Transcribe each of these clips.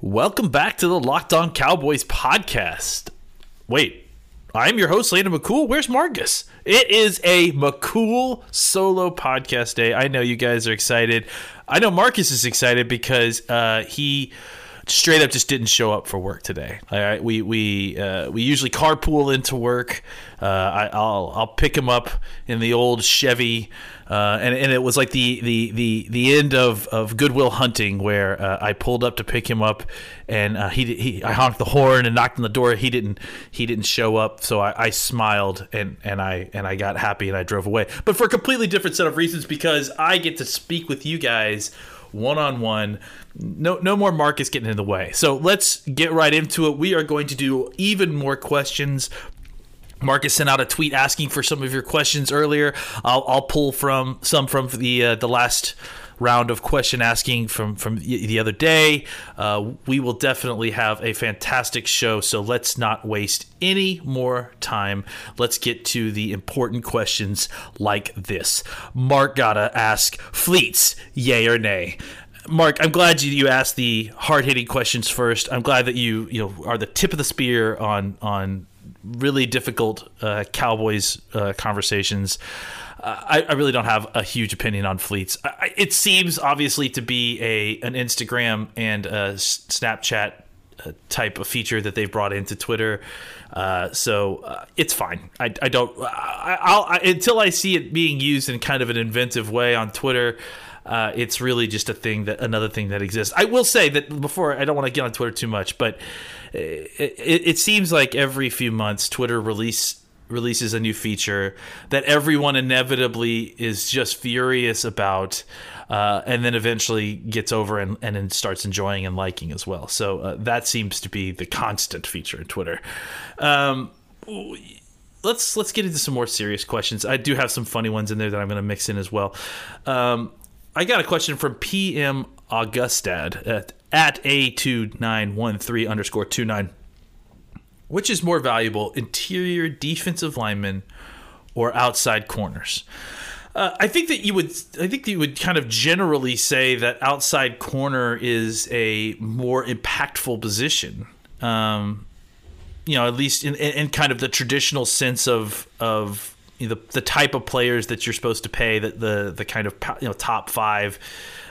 Welcome back to the Locked On Cowboys podcast. Wait, I'm your host, Landon McCool. Where's Marcus? It is a McCool solo podcast day. I know you guys are excited. I know Marcus is excited because uh, he straight up just didn't show up for work today. All right, we we uh, we usually carpool into work. Uh, I, will I'll pick him up in the old Chevy, uh, and and it was like the the the the end of of Good Will Hunting where uh, I pulled up to pick him up, and uh, he he I honked the horn and knocked on the door. He didn't he didn't show up, so I, I smiled and and I and I got happy and I drove away. But for a completely different set of reasons because I get to speak with you guys one on one. No, no more Marcus getting in the way. So let's get right into it. We are going to do even more questions. Marcus sent out a tweet asking for some of your questions earlier. I'll, I'll pull from some from the uh, the last round of question asking from from the other day. Uh, we will definitely have a fantastic show. So let's not waste any more time. Let's get to the important questions like this. Mark gotta ask fleets, yay or nay. Mark, I'm glad you, you asked the hard hitting questions first. I'm glad that you you know are the tip of the spear on on really difficult uh, Cowboys uh, conversations. I, I, really don't have a huge opinion on fleets. I, it seems obviously to be a an Instagram and a Snapchat uh, type of feature that they've brought into Twitter. Uh, so uh, it's fine. I, I don't. I, will until I see it being used in kind of an inventive way on Twitter. Uh, it's really just a thing that another thing that exists. I will say that before I don't want to get on Twitter too much, but uh, it, it, it seems like every few months Twitter release releases a new feature that everyone inevitably is just furious about, uh, and then eventually gets over and, and starts enjoying and liking as well. So uh, that seems to be the constant feature in Twitter. Um, let's let's get into some more serious questions. I do have some funny ones in there that I'm going to mix in as well. Um, I got a question from PM Augustad at, at A2913 underscore 29. Which is more valuable, interior defensive linemen or outside corners? Uh, I think that you would. I think that you would kind of generally say that outside corner is a more impactful position. Um, you know, at least in, in, kind of the traditional sense of of you know, the the type of players that you're supposed to pay. That the the kind of you know top five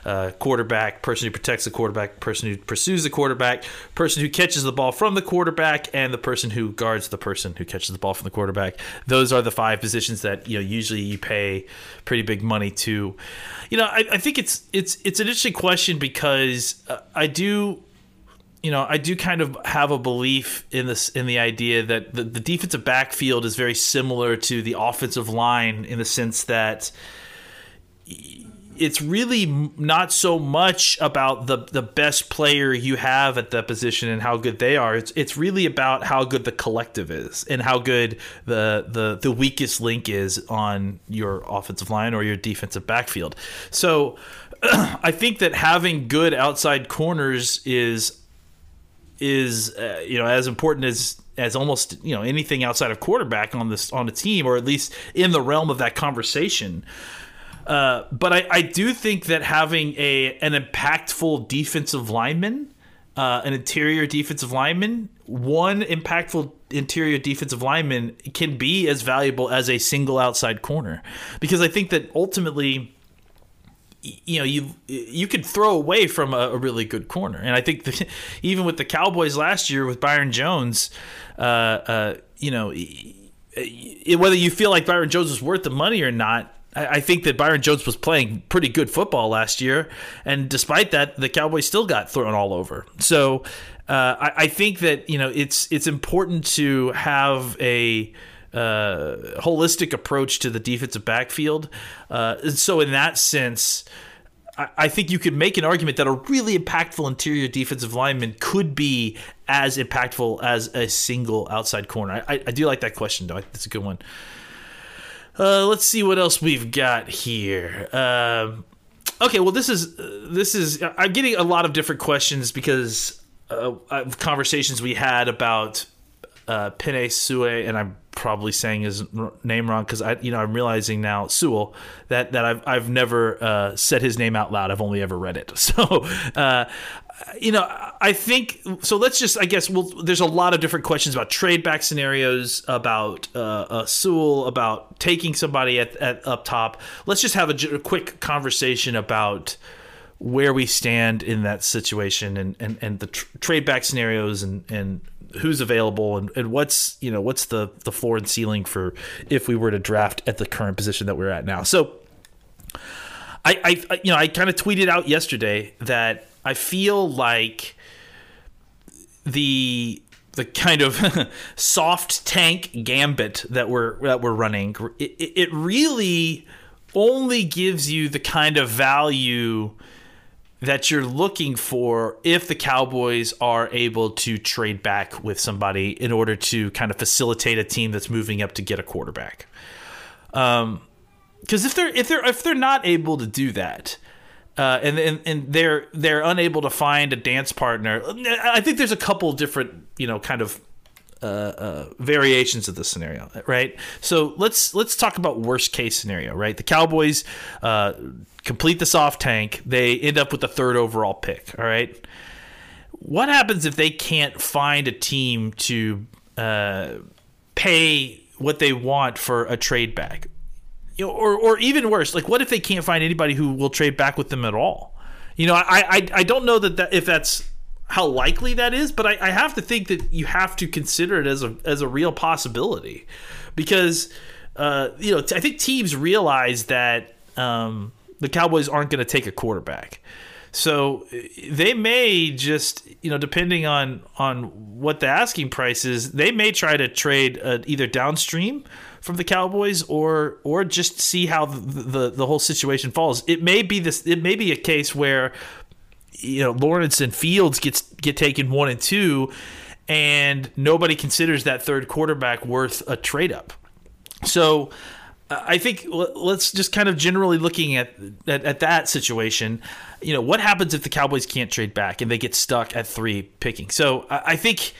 uh, quarterback, person who protects the quarterback, person who pursues the quarterback, person who catches the ball from the quarterback, and the person who guards the person who catches the ball from the quarterback. Those are the five positions that you know usually you pay pretty big money to. You know, I, I think it's it's it's an interesting question because uh, I do you know, I do kind of have a belief in this in the idea that the, the defensive backfield is very similar to the offensive line in the sense that it's really not so much about the the best player you have at that position and how good they are. It's it's really about how good the collective is and how good the the the weakest link is on your offensive line or your defensive backfield. So I think that having good outside corners is is uh, you know as important as as almost you know anything outside of quarterback on this on a team or at least in the realm of that conversation. Uh, but I, I do think that having a an impactful defensive lineman, uh, an interior defensive lineman, one impactful interior defensive lineman can be as valuable as a single outside corner, because I think that ultimately you know you you could throw away from a, a really good corner, and I think the, even with the Cowboys last year with Byron Jones, uh, uh, you know, whether you feel like Byron Jones was worth the money or not, I think that Byron Jones was playing pretty good football last year, and despite that, the Cowboys still got thrown all over. So uh, I, I, think that you know it's it's important to have a uh, holistic approach to the defensive backfield. Uh, so in that sense. I think you could make an argument that a really impactful interior defensive lineman could be as impactful as a single outside corner. I, I do like that question, though. That's a good one. Uh, let's see what else we've got here. Um, okay, well this is this is I'm getting a lot of different questions because uh, of conversations we had about uh, Penei Sewell, and I'm probably saying his name wrong because I, you know, I'm realizing now Sewell that that I've I've never uh, said his name out loud. I've only ever read it. So uh, you know, I think so. Let's just, I guess, well, there's a lot of different questions about trade back scenarios, about uh, uh, Sewell, about taking somebody at, at up top. Let's just have a, a, quick conversation about where we stand in that situation and and, and the tr- trade back scenarios and and who's available and, and what's you know what's the the floor and ceiling for if we were to draft at the current position that we're at now. So. I, I you know I kind of tweeted out yesterday that I feel like the the kind of soft tank gambit that we're that we're running it, it really only gives you the kind of value that you're looking for if the Cowboys are able to trade back with somebody in order to kind of facilitate a team that's moving up to get a quarterback. Um, because if they're if they're if they're not able to do that, uh, and, and and they're they're unable to find a dance partner. I think there's a couple different you know kind of uh, uh, variations of the scenario, right? So let's let's talk about worst case scenario, right? The Cowboys uh, complete the soft tank, they end up with the third overall pick. All right, what happens if they can't find a team to uh, pay what they want for a trade back? you know, or or even worse, like what if they can't find anybody who will trade back with them at all? You know, I I, I don't know that, that if that's how likely that is, but I, I have to think that you have to consider it as a as a real possibility, because uh, you know I think teams realize that um, the Cowboys aren't going to take a quarterback. So they may just, you know, depending on on what the asking price is, they may try to trade uh, either downstream from the Cowboys, or or just see how the, the, the whole situation falls. It may be this. It may be a case where you know Lawrence and Fields gets get taken one and two, and nobody considers that third quarterback worth a trade up. So. I think let's just kind of generally looking at, at, at that situation. You know, what happens if the Cowboys can't trade back and they get stuck at three picking? So I think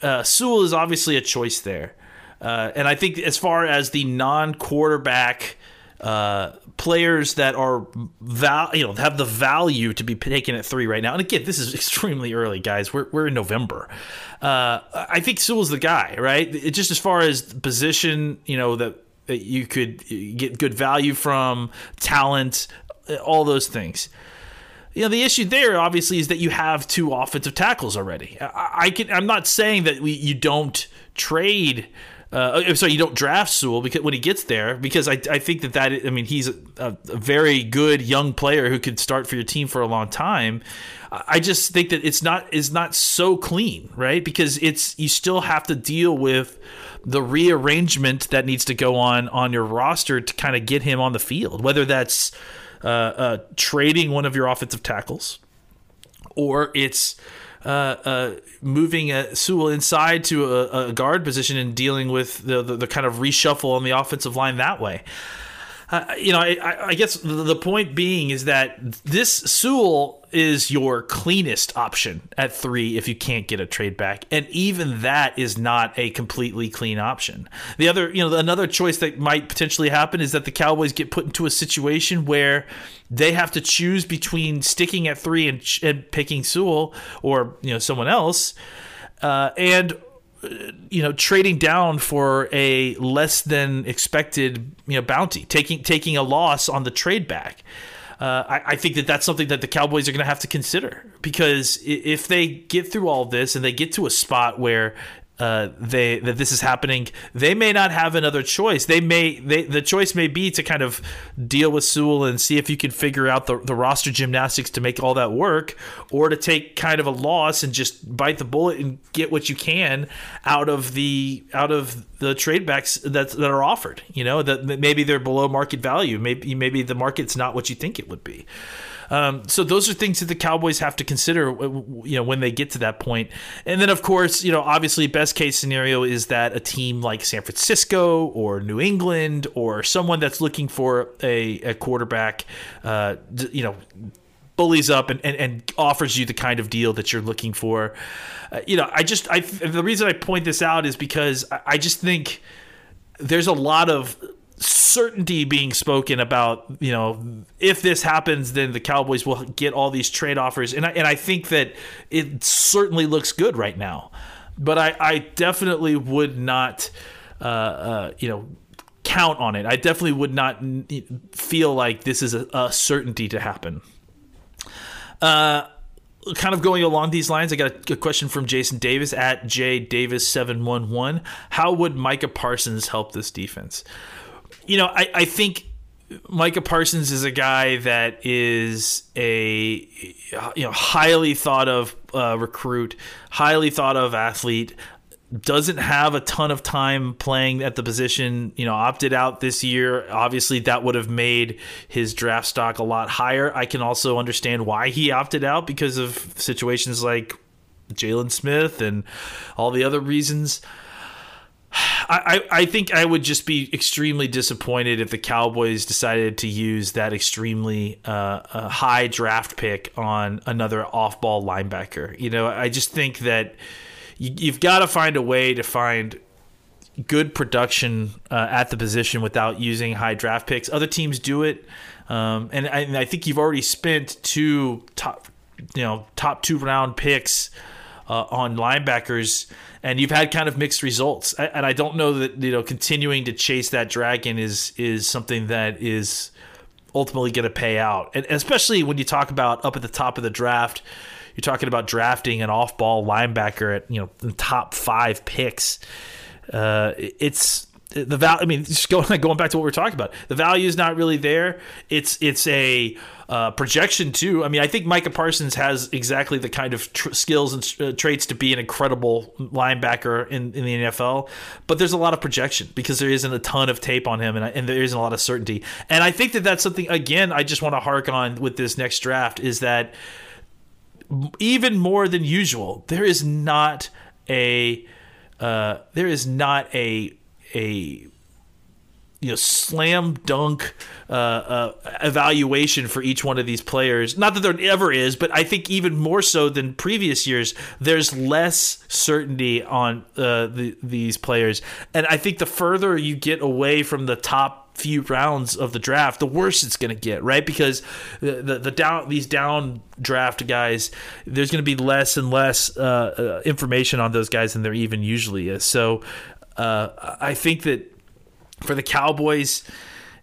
uh, Sewell is obviously a choice there. Uh, and I think as far as the non-quarterback uh, players that are val- you know have the value to be taken at three right now. And again, this is extremely early, guys. We're we're in November. Uh, I think Sewell's the guy, right? It, just as far as position, you know that, that you could get good value from talent, all those things. You know the issue there obviously is that you have two offensive tackles already. I, I can I'm not saying that we, you don't trade uh, sorry, you don't draft Sewell because when he gets there, because I, I think that that I mean he's a, a, very good young player who could start for your team for a long time. I just think that it's not is not so clean, right? Because it's you still have to deal with the rearrangement that needs to go on on your roster to kind of get him on the field, whether that's uh, uh, trading one of your offensive tackles or it's uh, uh, moving a Sewell inside to a, a, guard position and dealing with the, the, the kind of reshuffle on the offensive line that way. Uh, you know, I, I, guess the point being is that this Sewell is your cleanest option at three if you can't get a trade back, and even that is not a completely clean option. The other, you know, another choice that might potentially happen is that the Cowboys get put into a situation where they have to choose between sticking at three and, and picking Sewell or you know someone else, uh, and you know trading down for a less than expected you know bounty taking taking a loss on the trade back. Uh, I, I, think that that's something that the Cowboys are going to have to consider because if they get through all this and they get to a spot where uh, they that this is happening, they may not have another choice. They may they the choice may be to kind of deal with Sewell and see if you can figure out the, the roster gymnastics to make all that work, or to take kind of a loss and just bite the bullet and get what you can out of the out of the trade backs that that are offered. You know that maybe they're below market value. Maybe maybe the market's not what you think it would be. Um, so those are things that the Cowboys have to consider, you know, when they get to that point. And then, of course, you know, obviously, best case scenario is that a team like San Francisco or New England or someone that's looking for a, a quarterback, uh, you know, bullies up and, and, and, offers you the kind of deal that you're looking for. Uh, you know, I just I the reason I point this out is because I, I just think there's a lot of certainty being spoken about. You know, if this happens, then the Cowboys will get all these trade offers, and I, and I think that it certainly looks good right now. But I, I definitely would not, uh, uh, you know, count on it. I definitely would not feel like this is a, a certainty to happen. Uh, kind of going along these lines, I got a, question from Jason Davis at J Davis seven one one. How would Micah Parsons help this defense? You know, I, I think Micah Parsons is a guy that is a you know highly thought of uh, recruit, highly thought of athlete doesn't have a ton of time playing at the position, you know, opted out this year. Obviously, that would have made his draft stock a lot higher. I can also understand why he opted out because of situations like Jaylon Smith and all the other reasons. I, I think I would just be extremely disappointed if the Cowboys decided to use that extremely uh, uh, high draft pick on another off ball linebacker. You know, I just think that you, you've got to find a way to find good production uh, at the position without using high draft picks. Other teams do it, um, and, I, and, I, think you've already spent two top, you know, top two round picks uh, on linebackers, and you've had kind of mixed results. And I don't know that you know continuing to chase that dragon is is something that is ultimately going to pay out, and especially when you talk about up at the top of the draft you're talking about drafting an off-ball linebacker at you know the top five picks. Uh, it's the value. I mean, just going going back to what we are talking about, the value is not really there. It's it's a uh, projection too. I mean, I think Micah Parsons has exactly the kind of tr- skills and uh, traits to be an incredible linebacker in, in the NFL. But there's a lot of projection because there isn't a ton of tape on him, and, and there isn't a lot of certainty. And I think that that's something. Again, I just want to hark on with this next draft is that even more than usual. There is not a uh, there is not a a you know slam dunk uh, uh, evaluation for each one of these players. Not that there ever is, but I think even more so than previous years, there's less certainty on uh, the, these players, and I think the further you get away from the top few rounds of the draft, the worse it's going to get, right? Because the, the, the down these down draft guys, there's going to be less and less uh, uh, information on those guys than there even usually is. So uh, I think that for the Cowboys,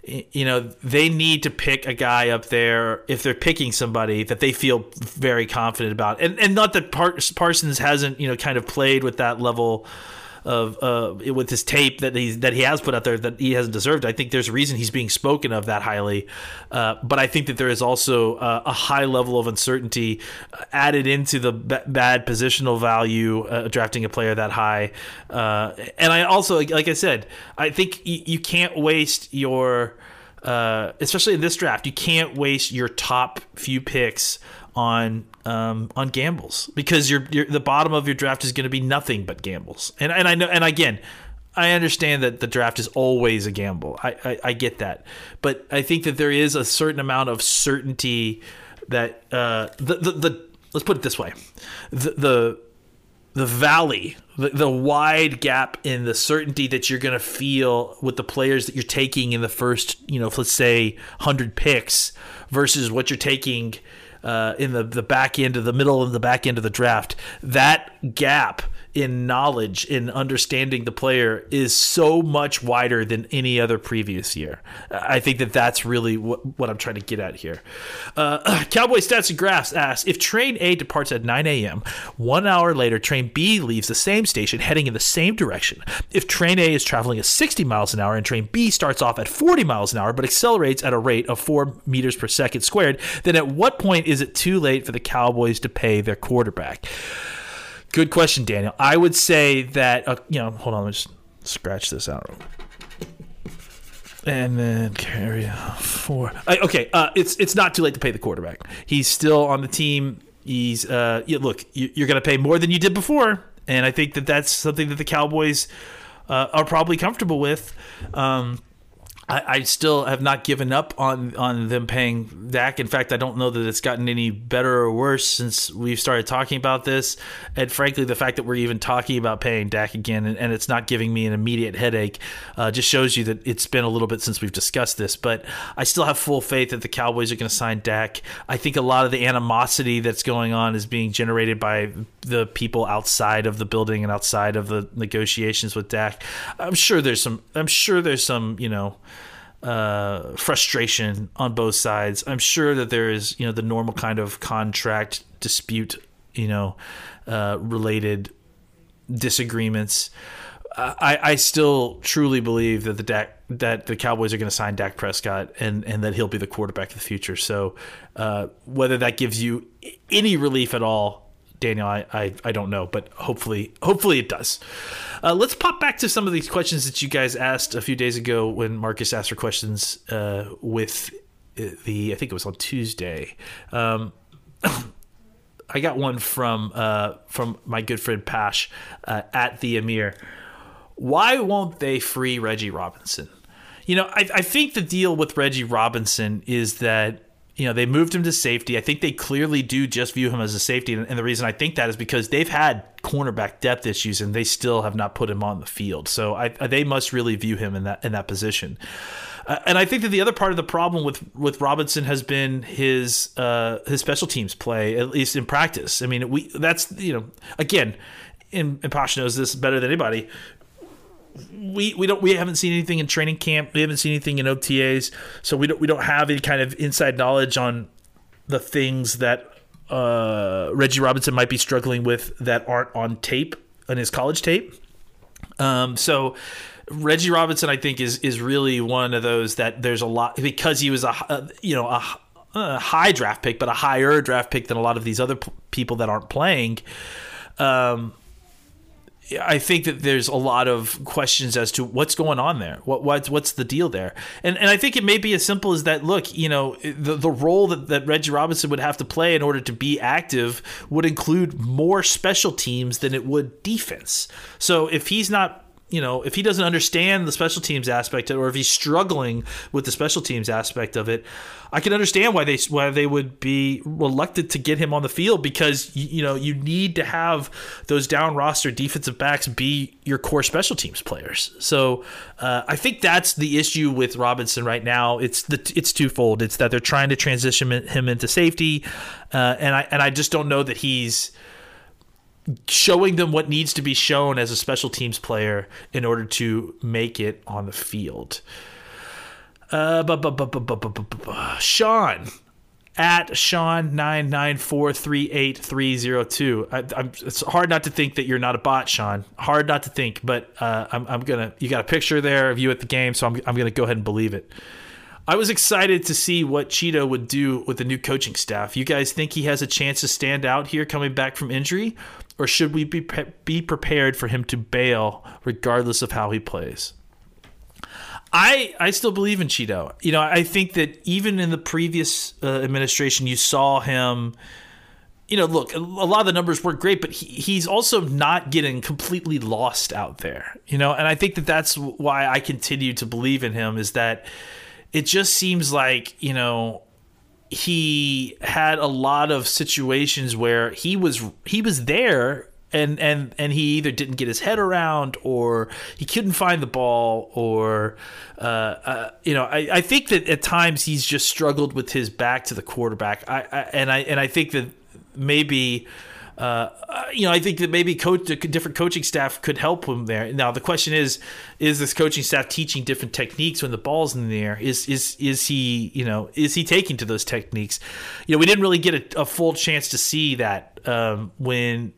you know, they need to pick a guy up there if they're picking somebody that they feel very confident about, and and not that Parsons hasn't you know kind of played with that level of uh, with his tape that he that he has put out there that he hasn't deserved. I think there's a reason he's being spoken of that highly, uh, but I think that there is also uh, a high level of uncertainty added into the b- bad positional value uh, drafting a player that high. Uh, and I also, like I said, I think y- you can't waste your. Uh, especially in this draft, you can't waste your top few picks on um, on gambles because your the bottom of your draft is going to be nothing but gambles. And and I know and again, I understand that the draft is always a gamble. I, I, I get that, but I think that there is a certain amount of certainty that uh, the, the the let's put it this way, the the the valley, the, the, wide gap in the certainty that you're going to feel with the players that you're taking in the first, you know, let's say 100 picks versus what you're taking uh, in the, the back end of the middle of the back end of the draft, that gap in knowledge in understanding the player is so much wider than any other previous year. I think that that's really what, what I'm trying to get at here. Uh, Cowboy Stats and Graphs asks if train A departs at 9 a.m., one hour later, train B leaves the same station heading in the same direction. If train A is traveling at 60 miles an hour and train B starts off at 40 miles an hour but accelerates at a rate of 4 meters per second squared, then at what point is it too late for the Cowboys to pay their quarterback? Good question, Daniel. I would say that uh, you know. Hold on, let me just scratch this out. And then carry four. Uh, okay, uh, it's it's not too late to pay the quarterback. He's still on the team. He's uh, yeah, look, you're going to pay more than you did before, and I think that that's something that the Cowboys uh, are probably comfortable with. Um, I, I, still have not given up on on them paying Dak. In fact, I don't know that it's gotten any better or worse since we've started talking about this. And frankly, the fact that we're even talking about paying Dak again and, and it's not giving me an immediate headache uh, just shows you that it's been a little bit since we've discussed this. But I still have full faith that the Cowboys are going to sign Dak. I think a lot of the animosity that's going on is being generated by the people outside of the building and outside of the negotiations with Dak. I'm sure there's some. I'm sure there's some. You know uh, frustration on both sides. I'm sure that there is, you know, the normal kind of contract dispute, you know, uh, related disagreements. I, I still truly believe that the Dak, that the Cowboys are going to sign Dak Prescott and, and that he'll be the quarterback of the future. So uh, whether that gives you any relief at all Daniel, I, I, I don't know, but hopefully hopefully it does. Uh, let's pop back to some of these questions that you guys asked a few days ago when Marcus asked for questions uh, with the I think it was on Tuesday. Um, I got one from uh, from my good friend Pash uh, at the Emir. Why won't they free Reggie Robinson? You know, I, I think the deal with Reggie Robinson is that you know, they moved him to safety. I think they clearly do just view him as a safety. And the reason I think that is because they've had cornerback depth issues and they still have not put him on the field. So I, they must really view him in that in that position. Uh, and I think that the other part of the problem with with Robinson has been his uh, his special teams play, at least in practice. I mean, we that's you know again, and, and Posh knows this better than anybody we we don't we haven't seen anything in training camp. We haven't seen anything in OTAs, so we don't we don't have any kind of inside knowledge on the things that uh, Reggie Robinson might be struggling with that aren't on tape on his college tape. Um, so Reggie Robinson, I think, is is really one of those that there's a lot because he was a, a you know a, a, high draft pick, but a higher draft pick than a lot of these other p- people that aren't playing. Um, I think that there's a lot of questions as to what's going on there. What what's what's the deal there? And and I think it may be as simple as that. Look, you know, the the role that, that Reggie Robinson would have to play in order to be active would include more special teams than it would defense. So if he's not you know, if he doesn't understand the special teams aspect, or if he's struggling with the special teams aspect of it, I can understand why they why they would be reluctant to get him on the field because you know you need to have those down roster defensive backs be your core special teams players. So uh, I think that's the issue with Robinson right now. It's the it's twofold. It's that they're trying to transition him into safety, uh, and I and I just don't know that he's showing them what needs to be shown as a special teams player in order to make it on the field. Uh, Sean at Sean nine nine four three eight three zero two. It's hard not to think that you're not a bot, Sean. Hard not to think, but uh, I'm, I'm gonna. You got a picture there of you at the game, so I'm, I'm gonna go ahead and believe it. I was excited to see what Chido would do with the new coaching staff. You guys think he has a chance to stand out here coming back from injury, or should we be pre- be prepared for him to bail regardless of how he plays? I I still believe in Chido. You know, I think that even in the previous uh, administration, you saw him. You know, look, a lot of the numbers weren't great, but he, he's also not getting completely lost out there. You know, and I think that that's why I continue to believe in him. Is that it just seems like you know he had a lot of situations where he was he was there and and and he either didn't get his head around or he couldn't find the ball or uh, uh, you know I, I think that at times he's just struggled with his back to the quarterback. I, I and I and I think that maybe uh, you know, I think that maybe coach, different coaching staff could help him there. Now, the question is, is this coaching staff teaching different techniques when the ball's in the air? Is is is he, you know, is he taking to those techniques? You know, we didn't really get a, a full chance to see that um, when.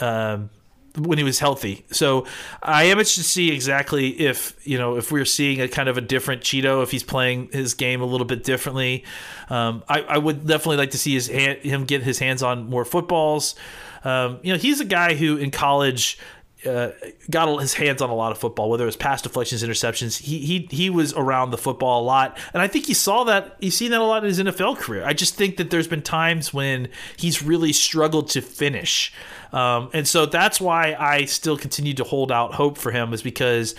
Um, when he was healthy. So I am interested to see exactly if you know if we're seeing a kind of a different Chido, if he's playing his game a little bit differently. Um, I, I, would definitely like to see his hand, him get his hands on more footballs. Um, you know, he's a guy who in college uh, got his hands on a lot of football, whether it was pass deflections, interceptions. He he he was around the football a lot, and I think you saw that. You've seen that a lot in his NFL career. I just think that there's been times when he's really struggled to finish, um, and so that's why I still continue to hold out hope for him, is because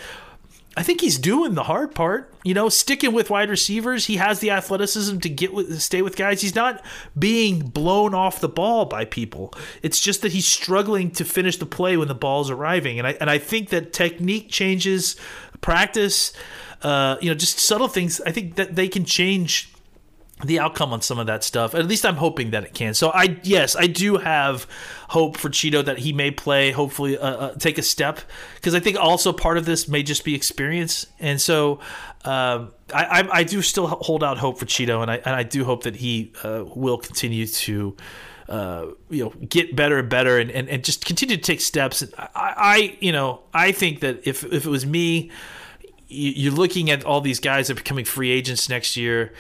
I think he's doing the hard part. You know, sticking with wide receivers. He has the athleticism to get with, stay with guys. He's not being blown off the ball by people. It's just that he's struggling to finish the play when the ball's arriving. And I and I think that technique changes, practice, uh, you know, just subtle things. I think that they can change the outcome on some of that stuff. At least I'm hoping that it can. So I yes, I do have hope for Chido that he may play. Hopefully, uh, uh, take a step because I think also part of this may just be experience. And so um, I, I, I do still hold out hope for Chido, and I and I do hope that he uh, will continue to. Uh, you know, get better and better, and, and, and just continue to take steps. I, I, you know, I think that if if it was me, you're looking at all these guys that are becoming free agents next year.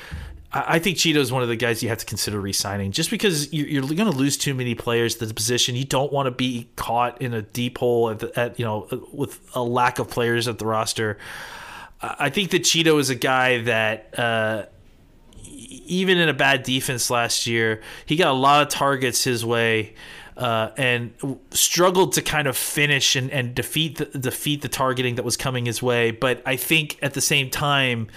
I think Chido is one of the guys you have to consider re-signing, just because you're, going to lose too many players to the position. You don't want to be caught in a deep hole at, the, at, you know with a lack of players at the roster. I think that Chido is a guy that uh, even in a bad defense last year, he got a lot of targets his way. Uh, and struggled to kind of finish and, and defeat the, defeat the targeting that was coming his way. But I think at the same time,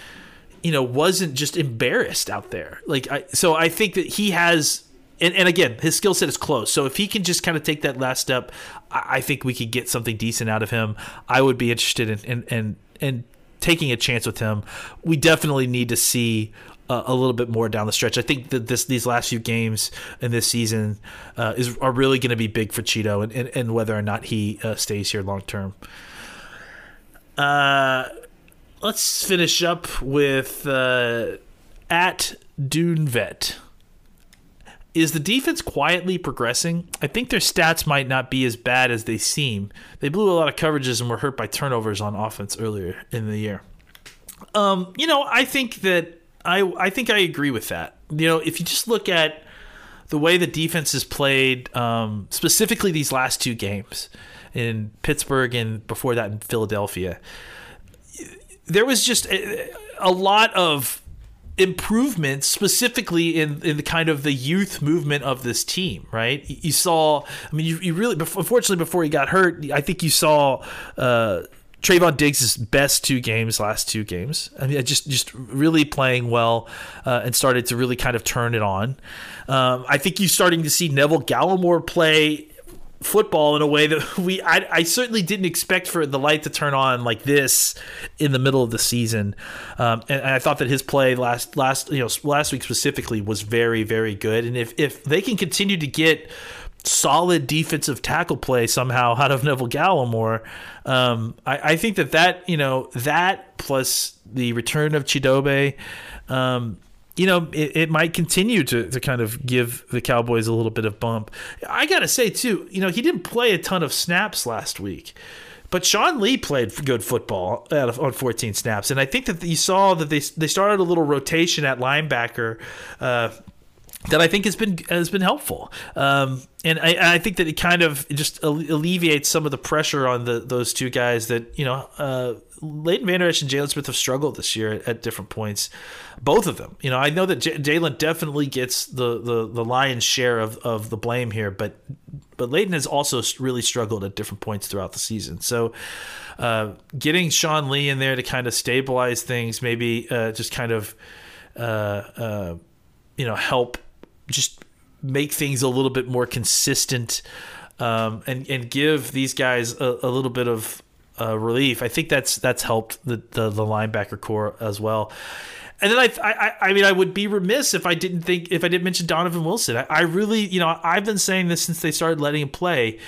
you know, wasn't just embarrassed out there. Like, I, so I think that he has, and, and again, his skill set is close. So if he can just kind of take that last step, I, I, think we could get something decent out of him. I would be interested in, in, in, in taking a chance with him. We definitely need to see uh, a little bit more down the stretch. I think that this these last few games in this season uh, is are really going to be big for Chido and, and, and, whether or not he uh, stays here long term. Let's finish up with uh, at Dunevet. Is the defense quietly progressing? I think their stats might not be as bad as they seem. They blew a lot of coverages and were hurt by turnovers on offense earlier in the year. Um, you know, I think that I I think I agree with that. You know, if you just look at the way the defense has played, um, specifically these last two games in Pittsburgh and before that in Philadelphia, there was just a, a lot of improvements specifically in, in the kind of the youth movement of this team right you saw i mean you, you really unfortunately before he got hurt i think you saw uh Trevon Diggs' best two games, last two games. I mean, just just really playing well uh, and started to really kind of turn it on. Um, I think you're starting to see Neville Gallimore play football in a way that we I, I, certainly didn't expect for the light to turn on like this in the middle of the season. Um, and, and, I thought that his play last last you know last week specifically was very very good. And if if they can continue to get solid defensive tackle play somehow out of Neville Gallimore um, I, I, think that that you know that plus the return of Chidobe um, you know, it, it might continue to, to kind of give the Cowboys a little bit of bump. I got to say, too, you know, he didn't play a ton of snaps last week. But Sean Lee played good football on 14 snaps, and I think that you saw that they they started a little rotation at linebacker. Uh, that I think has been has been helpful, um, and I, I, think that it kind of just alleviates some of the pressure on the those two guys that you know uh, Leighton Vander Esch and Jaylon Smith have struggled this year at, at, different points. Both of them. You know, I know that J- Jaylon definitely gets the, the, the lion's share of, of the blame here, but but Leighton has also really struggled at different points throughout the season. So uh, getting Sean Lee in there to kind of stabilize things, maybe uh, just kind of uh, uh you know help just make things a little bit more consistent. Um, and and give these guys a, a little bit of uh, relief. I think that's that's helped the, the, the linebacker corps as well. And then I, I, I mean, I would be remiss if I didn't think if I didn't mention Donovan Wilson. I, I really, you know, I've been saying this since they started letting him play.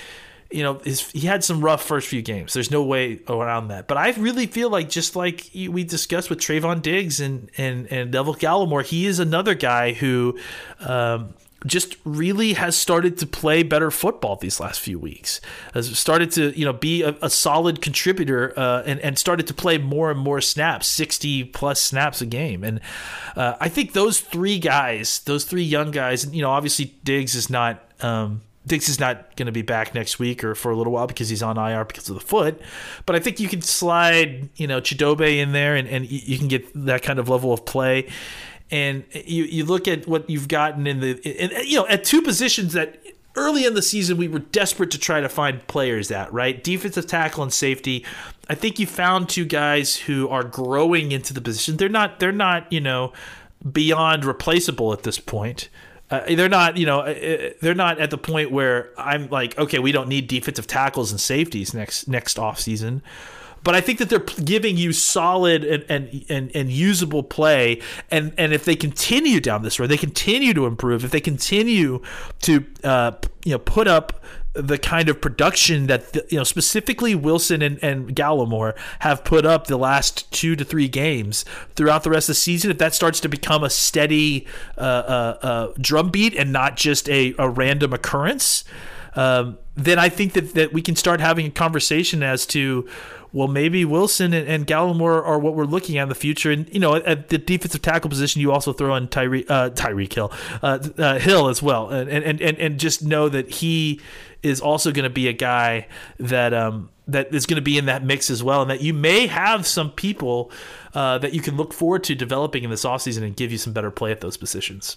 You know, his, he had some rough first few games. There's no way around that. But I really feel like just like we discussed with Trevon Diggs and and and Neville Gallimore, he is another guy who. Um, just really has started to play better football these last few weeks. Has started to you know be a, a solid contributor uh, and and started to play more and more snaps, sixty plus snaps a game. And uh, I think those three guys, those three young guys, you know, obviously Diggs is not. Um, Diggs is not going to be back next week or for a little while because he's on IR because of the foot. But I think you can slide, you know, Chidobe in there and, and you can get that kind of level of play and you you look at what you've gotten in the in, you know at two positions that early in the season we were desperate to try to find players at, right? Defensive tackle and safety. I think you found two guys who are growing into the position. They're not they're not, you know, beyond replaceable at this point. Uh, they're not, you know, uh, uh, they're not at the point where I'm like, okay, we don't need defensive tackles and safeties next next off season but I think that they're giving you solid and, and, and, and, usable play. And, and if they continue down this road, they continue to improve. If they continue to uh, you know put up the kind of production that the, you know specifically Wilson and, and Gallimore have put up the last two to three games throughout the rest of the season. If that starts to become a steady uh, uh, uh drumbeat and not just a, a random occurrence. Um, then I think that, that we can start having a conversation as to well, maybe Wilson and, and Gallimore are what we're looking at in the future. And you know, at the defensive tackle position, you also throw in Tyree uh, Tyreek Hill, uh, uh, Hill as well, and, and and and just know that he is also going to be a guy that um, that is going to be in that mix as well, and that you may have some people uh, that you can look forward to developing in this offseason and give you some better play at those positions.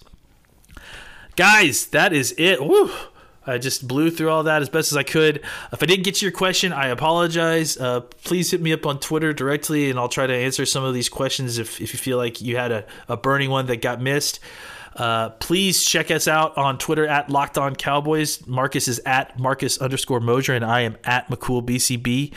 Guys, that is it. Woo. I just blew through all that as best as I could. If I didn't get to your question, I apologize. Uh, please hit me up on Twitter directly, and I'll try to answer some of these questions if, if you feel like you had a, a burning one that got missed. Uh, please check us out on Twitter at Locked On Cowboys. Marcus is at Marcus underscore Mosher, and I am at McCool BCB.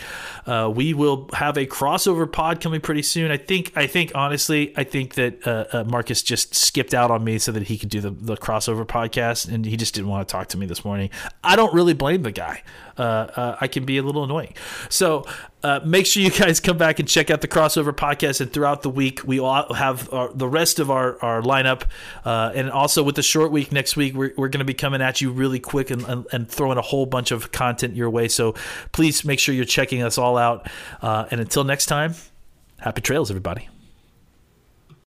Uh, we will have a crossover pod coming pretty soon. I think. I think honestly, I think that uh, uh, Marcus just skipped out on me so that he could do the, the crossover podcast, and he just didn't want to talk to me this morning. I don't really blame the guy. Uh, I can be a little annoying. So uh, make sure you guys come back and check out the crossover podcast. And throughout the week, we all have our, the rest of our, our lineup. Uh, and also with the short week next week, we're, we're going to be coming at you really quick and, and, and, throwing a whole bunch of content your way. So please make sure you're checking us all out. Uh, and until next time, happy trails, everybody.